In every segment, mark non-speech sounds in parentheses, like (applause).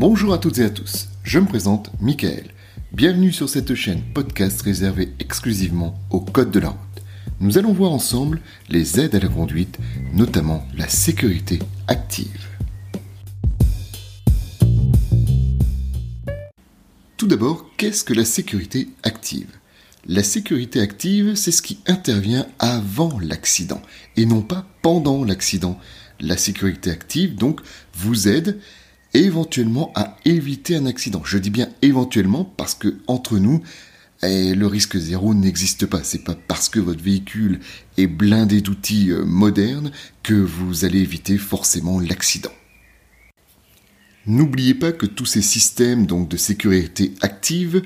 Bonjour à toutes et à tous, je me présente Michael. Bienvenue sur cette chaîne podcast réservée exclusivement au code de la route. Nous allons voir ensemble les aides à la conduite, notamment la sécurité active. Tout d'abord, qu'est-ce que la sécurité active? La sécurité active, c'est ce qui intervient avant l'accident et non pas pendant l'accident. La sécurité active, donc, vous aide éventuellement à éviter un accident. Je dis bien éventuellement parce que entre nous, eh, le risque zéro n'existe pas. C'est pas parce que votre véhicule est blindé d'outils euh, modernes que vous allez éviter forcément l'accident. N'oubliez pas que tous ces systèmes donc de sécurité active,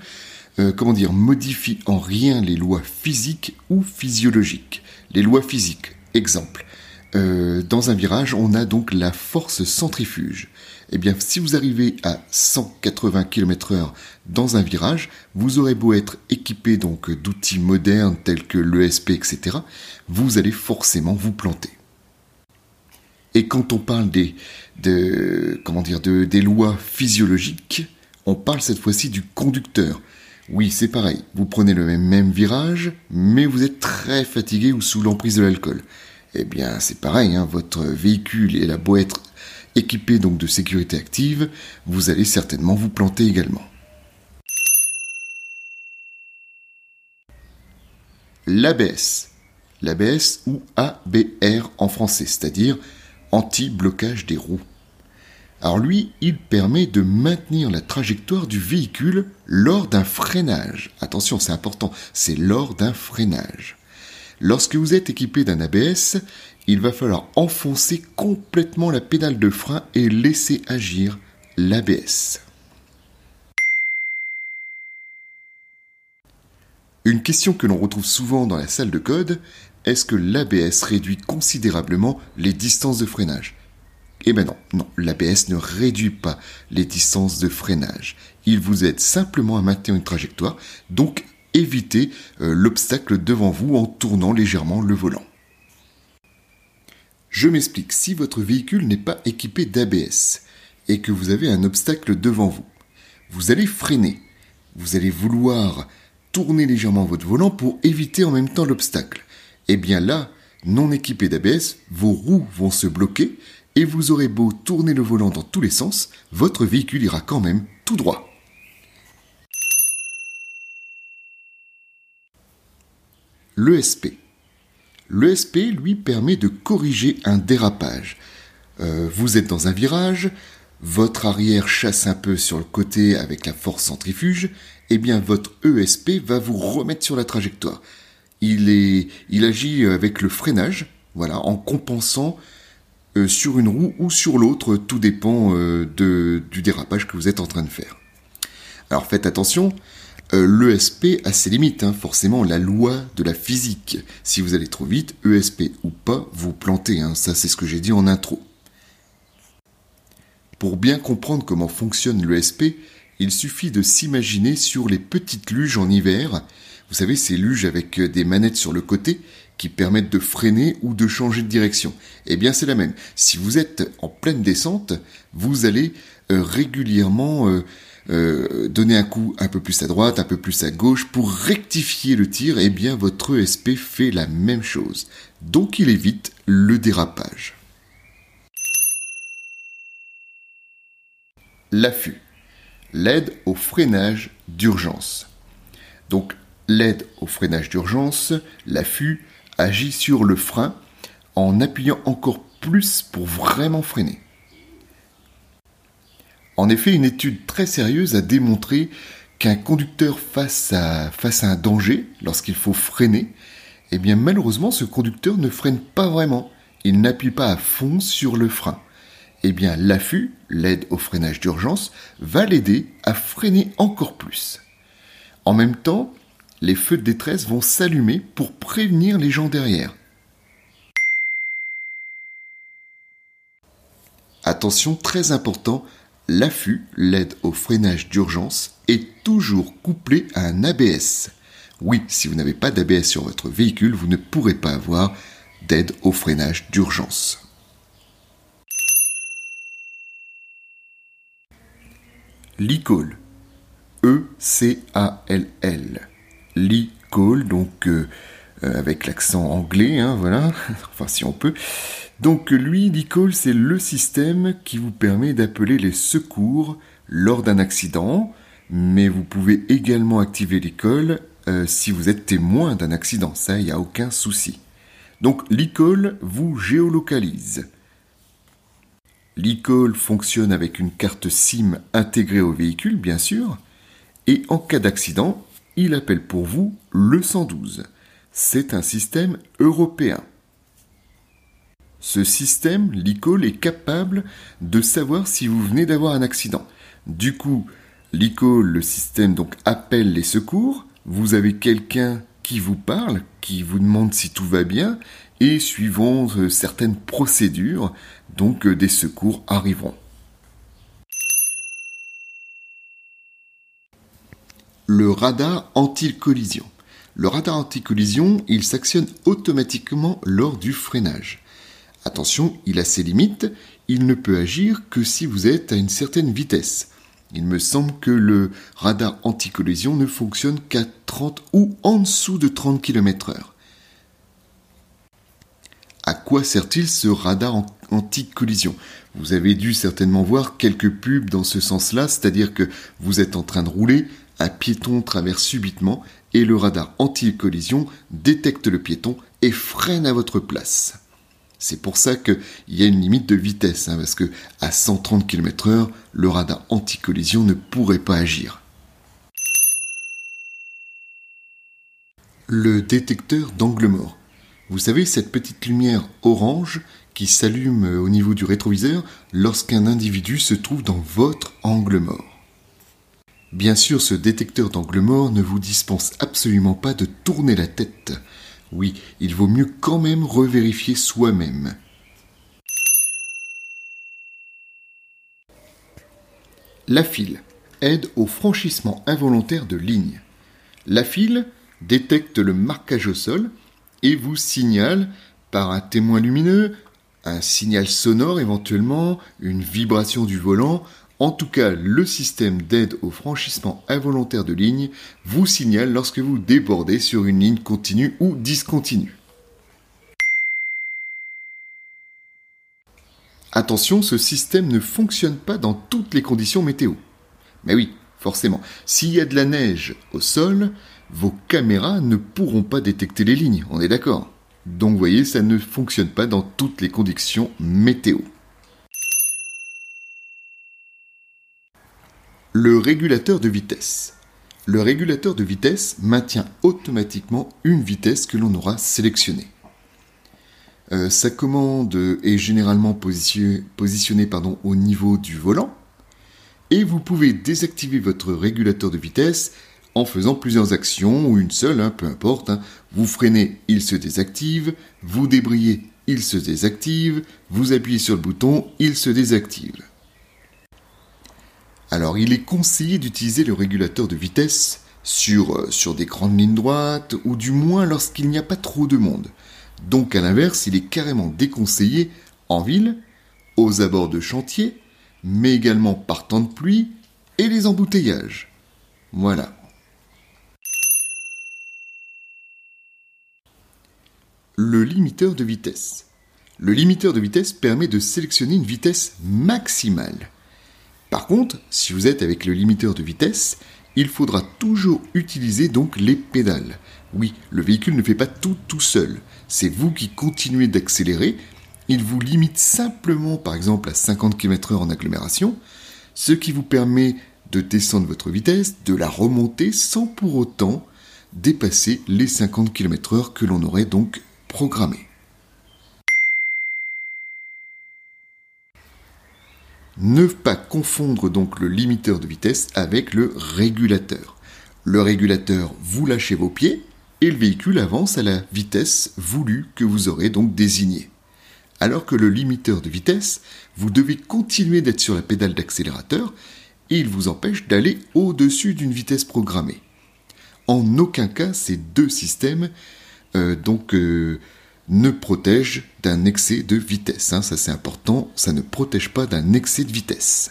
euh, dire, modifient en rien les lois physiques ou physiologiques. Les lois physiques, exemple. Euh, dans un virage, on a donc la force centrifuge. Eh bien, si vous arrivez à 180 km/h dans un virage, vous aurez beau être équipé donc d'outils modernes tels que l'ESP, etc., vous allez forcément vous planter. Et quand on parle des, comment dire, des lois physiologiques, on parle cette fois-ci du conducteur. Oui, c'est pareil. Vous prenez le même, même, virage, mais vous êtes très fatigué ou sous l'emprise de l'alcool. Eh bien, c'est pareil. Hein, votre véhicule est la beau être équipé donc de sécurité active, vous allez certainement vous planter également. L'ABS. L'ABS ou ABR en français, c'est-à-dire anti-blocage des roues. Alors lui, il permet de maintenir la trajectoire du véhicule lors d'un freinage. Attention, c'est important, c'est lors d'un freinage. Lorsque vous êtes équipé d'un ABS, il va falloir enfoncer complètement la pédale de frein et laisser agir l'ABS. Une question que l'on retrouve souvent dans la salle de code, est-ce que l'ABS réduit considérablement les distances de freinage? Eh bien non, non, l'ABS ne réduit pas les distances de freinage. Il vous aide simplement à maintenir une trajectoire, donc éviter euh, l'obstacle devant vous en tournant légèrement le volant. Je m'explique, si votre véhicule n'est pas équipé d'ABS et que vous avez un obstacle devant vous, vous allez freiner. Vous allez vouloir tourner légèrement votre volant pour éviter en même temps l'obstacle. Eh bien là, non équipé d'ABS, vos roues vont se bloquer et vous aurez beau tourner le volant dans tous les sens, votre véhicule ira quand même tout droit. L'ESP. L'ESP, lui, permet de corriger un dérapage. Euh, vous êtes dans un virage, votre arrière chasse un peu sur le côté avec la force centrifuge, et eh bien votre ESP va vous remettre sur la trajectoire. Il, est, il agit avec le freinage, voilà, en compensant euh, sur une roue ou sur l'autre, tout dépend euh, de, du dérapage que vous êtes en train de faire. Alors faites attention, euh, l'ESP a ses limites, hein, forcément la loi de la physique. Si vous allez trop vite, ESP ou pas, vous plantez, hein. ça c'est ce que j'ai dit en intro. Pour bien comprendre comment fonctionne l'ESP, il suffit de s'imaginer sur les petites luges en hiver. Vous savez, ces luges avec des manettes sur le côté qui permettent de freiner ou de changer de direction. Eh bien, c'est la même. Si vous êtes en pleine descente, vous allez euh, régulièrement euh, euh, donner un coup un peu plus à droite, un peu plus à gauche pour rectifier le tir, eh bien votre ESP fait la même chose. Donc il évite le dérapage. L'affût. L'aide au freinage d'urgence. Donc l'aide au freinage d'urgence, l'affût, agit sur le frein en appuyant encore plus pour vraiment freiner. En effet, une étude très sérieuse a démontré qu'un conducteur face à, un danger, lorsqu'il faut freiner, eh bien malheureusement ce conducteur ne freine pas vraiment, il n'appuie pas à fond sur le frein. Eh bien l'affût, l'aide au freinage d'urgence, va l'aider à freiner encore plus. En même temps, les feux de détresse vont s'allumer pour prévenir les gens derrière. Attention très important, l'affût, l'aide au freinage d'urgence, est toujours couplé à un ABS. Oui, si vous n'avez pas d'ABS sur votre véhicule, vous ne pourrez pas avoir d'aide au freinage d'urgence. l'e-call. E-C-A-L-L. L'e-call, donc euh, euh, avec l'accent anglais, hein, voilà, (laughs) enfin si on peut. Donc lui, l'e-call, c'est le système qui vous permet d'appeler les secours lors d'un accident, mais vous pouvez également activer l'e-call euh, si vous êtes témoin d'un accident, ça, il n'y a aucun souci. Donc l'e-call vous géolocalise. L'e-call fonctionne avec une carte SIM intégrée au véhicule, bien sûr, et en cas d'accident, il appelle pour vous le 112. C'est un système européen. Ce système, l'e-call, est capable de savoir si vous venez d'avoir un accident. Du coup, l'e-call, le système donc appelle les secours, vous avez quelqu'un qui vous parle, qui vous demande si tout va bien, et suivant euh, certaines procédures, donc euh, des secours arriveront. Le radar anti-collision. Le radar anti-collision, il s'actionne automatiquement lors du freinage. Attention, il a ses limites, il ne peut agir que si vous êtes à une certaine vitesse. Il me semble que le radar anti-collision ne fonctionne qu'à 30 ou en dessous de 30 km h À quoi sert-il ce radar anti-collision? Vous avez dû certainement voir quelques pubs dans ce sens-là, c'est-à-dire que vous êtes en train de rouler, un piéton traverse subitement et le radar anti-collision détecte le piéton et freine à votre place. C'est pour ça qu'il y a une limite de vitesse, hein, parce que à 130 km h le radar anti-collision ne pourrait pas agir. Le détecteur d'angle mort. Vous savez, cette petite lumière orange qui s'allume au niveau du rétroviseur lorsqu'un individu se trouve dans votre angle mort. Bien sûr, ce détecteur d'angle mort ne vous dispense absolument pas de tourner la tête. Oui, il vaut mieux quand même revérifier soi-même. La file aide au franchissement involontaire de lignes. La file détecte le marquage au sol et vous signale par un témoin lumineux, un signal sonore éventuellement, une vibration du volant en tout cas, le système d'aide au franchissement involontaire de ligne vous signale lorsque vous débordez sur une ligne continue ou discontinue. Attention, ce système ne fonctionne pas dans toutes les conditions météo. Mais oui, forcément, s'il y a de la neige au sol, vos caméras ne pourront pas détecter les lignes, on est d'accord. Donc vous voyez, ça ne fonctionne pas dans toutes les conditions météo. Le régulateur de vitesse. Le régulateur de vitesse maintient automatiquement une vitesse que l'on aura sélectionnée. Euh, sa commande est généralement positionnée, au niveau du volant et vous pouvez désactiver votre régulateur de vitesse en faisant plusieurs actions ou une seule, hein, peu importe. Hein. Vous freinez, il se désactive, vous débrayez, il se désactive, vous appuyez sur le bouton, il se désactive. Alors il est conseillé d'utiliser le régulateur de vitesse sur, euh, sur des grandes lignes droites ou du moins lorsqu'il n'y a pas trop de monde. Donc à l'inverse, il est carrément déconseillé en ville, aux abords de chantier, mais également par temps de pluie et les embouteillages. Voilà. Le limiteur de vitesse. Le limiteur de vitesse permet de sélectionner une vitesse maximale. Par contre, si vous êtes avec le limiteur de vitesse, il faudra toujours utiliser donc les pédales. Oui, le véhicule ne fait pas tout tout seul. C'est vous qui continuez d'accélérer. Il vous limite simplement par exemple à 50 km/h en agglomération, ce qui vous permet de descendre votre vitesse, de la remonter sans pour autant dépasser les 50 km/h que l'on aurait donc programmé. Ne pas confondre donc le limiteur de vitesse avec le régulateur. Le régulateur, vous lâchez vos pieds et le véhicule avance à la vitesse voulue que vous aurez donc désignée. Alors que le limiteur de vitesse, vous devez continuer d'être sur la pédale d'accélérateur et il vous empêche d'aller au-dessus d'une vitesse programmée. En aucun cas ces deux systèmes euh, donc euh, ne protège d'un excès de vitesse. Hein. Ça c'est important, ça ne protège pas d'un excès de vitesse.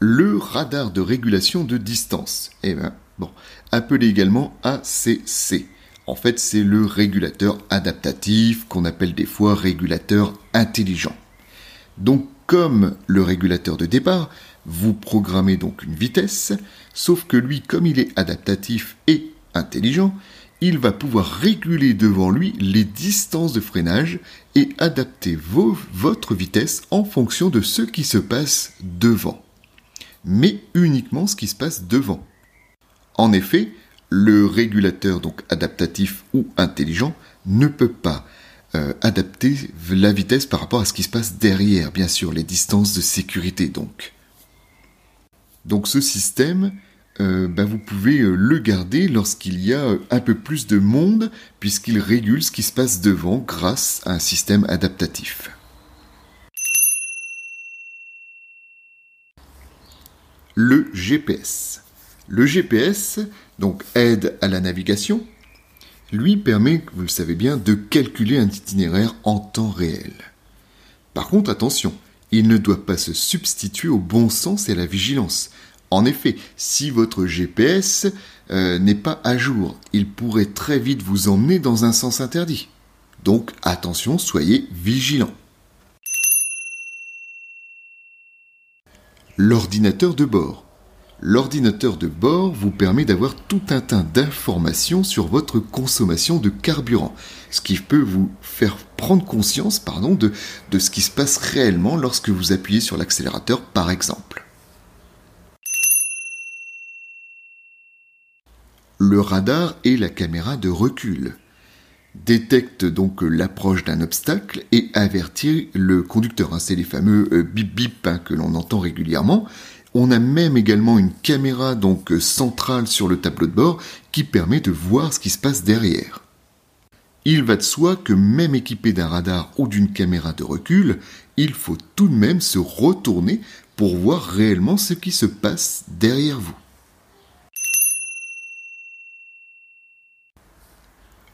Le radar de régulation de distance, eh ben, appelé également ACC. En fait, c'est le régulateur adaptatif qu'on appelle des fois régulateur intelligent. Donc comme le régulateur de départ, vous programmez donc une vitesse, sauf que lui, comme il est adaptatif et intelligent, il va pouvoir réguler devant lui les distances de freinage et adapter votre vitesse en fonction de ce qui se passe devant. Mais uniquement ce qui se passe devant. En effet, le régulateur donc adaptatif ou intelligent ne peut pas euh, adapter la vitesse par rapport à ce qui se passe derrière, bien sûr, les distances de sécurité donc. Donc ce système, euh, ben, vous pouvez euh, le garder lorsqu'il y a un peu plus de monde, puisqu'il régule ce qui se passe devant grâce à un système adaptatif. Le GPS. Le GPS, donc aide à la navigation, lui permet, vous le savez bien, de calculer un itinéraire en temps réel. Par contre, attention, il ne doit pas se substituer au bon sens et à la vigilance. En effet, si votre GPS euh, n'est pas à jour, il pourrait très vite vous emmener dans un sens interdit. Donc attention, soyez vigilants. L'ordinateur de bord. L'ordinateur de bord vous permet d'avoir tout un tas d'informations sur votre consommation de carburant, ce qui peut vous faire prendre conscience pardon, de, de ce qui se passe réellement lorsque vous appuyez sur l'accélérateur par exemple. Le radar et la caméra de recul détectent donc l'approche d'un obstacle et avertit le conducteur. Hein, c'est les fameux euh, bip bip hein, que l'on entend régulièrement. On a même également une caméra donc centrale sur le tableau de bord qui permet de voir ce qui se passe derrière. Il va de soi que même équipé d'un radar ou d'une caméra de recul, il faut tout de même se retourner pour voir réellement ce qui se passe derrière vous.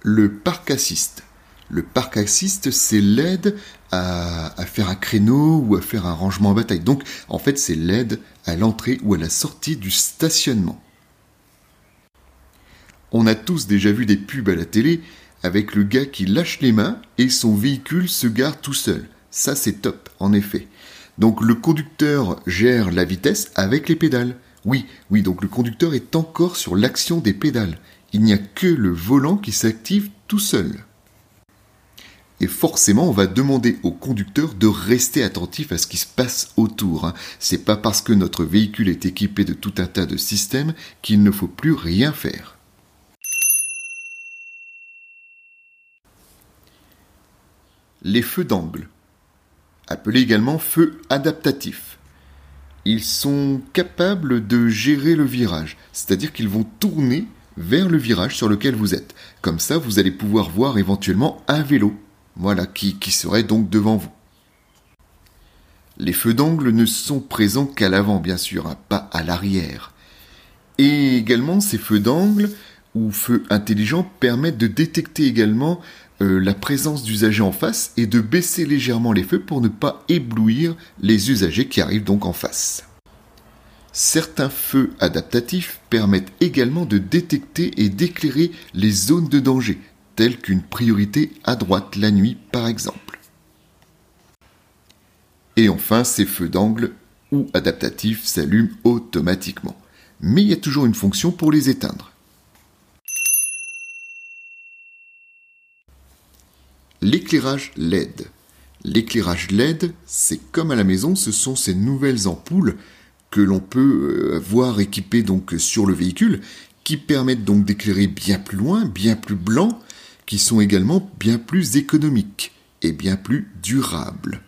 le parc assist. Le parc assist, c'est l'aide à, faire un créneau ou à faire un rangement en bataille. Donc, en fait, c'est l'aide à l'entrée ou à la sortie du stationnement. On a tous déjà vu des pubs à la télé avec le gars qui lâche les mains et son véhicule se gare tout seul. Ça, c'est top, en effet. Donc, le conducteur gère la vitesse avec les pédales. Oui, oui, donc le conducteur est encore sur l'action des pédales il n'y a que le volant qui s'active tout seul. Et forcément, on va demander au conducteur de rester attentif à ce qui se passe autour. Hein. C'est pas parce que notre véhicule est équipé de tout un tas de systèmes qu'il ne faut plus rien faire. Les feux d'angle, appelés également feux adaptatifs. Ils sont capables de gérer le virage, c'est-à-dire qu'ils vont tourner vers le virage sur lequel vous êtes. Comme ça, vous allez pouvoir voir éventuellement un vélo, voilà, qui, serait donc devant vous. Les feux d'angle ne sont présents qu'à l'avant, bien sûr, hein, pas à l'arrière. Et également, ces feux d'angle ou feux intelligents permettent de détecter également euh, la présence d'usagers en face et de baisser légèrement les feux pour ne pas éblouir les usagers qui arrivent donc en face. Certains feux adaptatifs permettent également de détecter et d'éclairer les zones de danger, telles qu'une priorité à droite la nuit par exemple. Et enfin, ces feux d'angle ou adaptatifs s'allument automatiquement. Mais il y a toujours une fonction pour les éteindre. L'éclairage LED. L'éclairage LED, c'est comme à la maison, ce sont ces nouvelles ampoules que l'on peut euh, voir équipés donc sur le véhicule, qui permettent donc d'éclairer bien plus loin, bien plus blanc, qui sont également bien plus économiques et bien plus durables.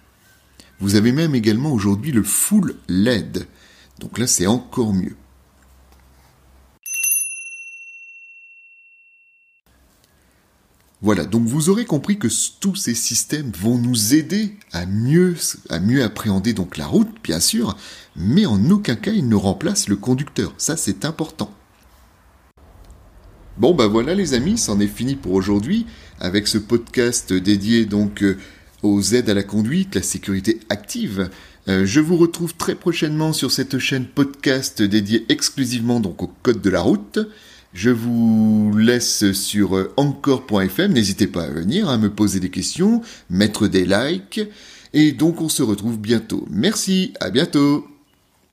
Vous avez même également aujourd'hui le full LED. Donc là, c'est encore mieux. Voilà, donc vous aurez compris que tous ces systèmes vont nous aider à mieux, appréhender donc la route, bien sûr, mais en aucun cas ils ne remplacent le conducteur. Ça, c'est important. Bon, bah voilà les amis, c'en est fini pour aujourd'hui avec ce podcast dédié donc euh, aux aides à la conduite, la sécurité active. Euh, je vous retrouve très prochainement sur cette chaîne podcast dédiée exclusivement donc au code de la route. Je vous laisse sur euh, encore.fm. N'hésitez pas à venir, à me poser des questions, mettre des likes. Et donc on se retrouve bientôt. Merci, à bientôt.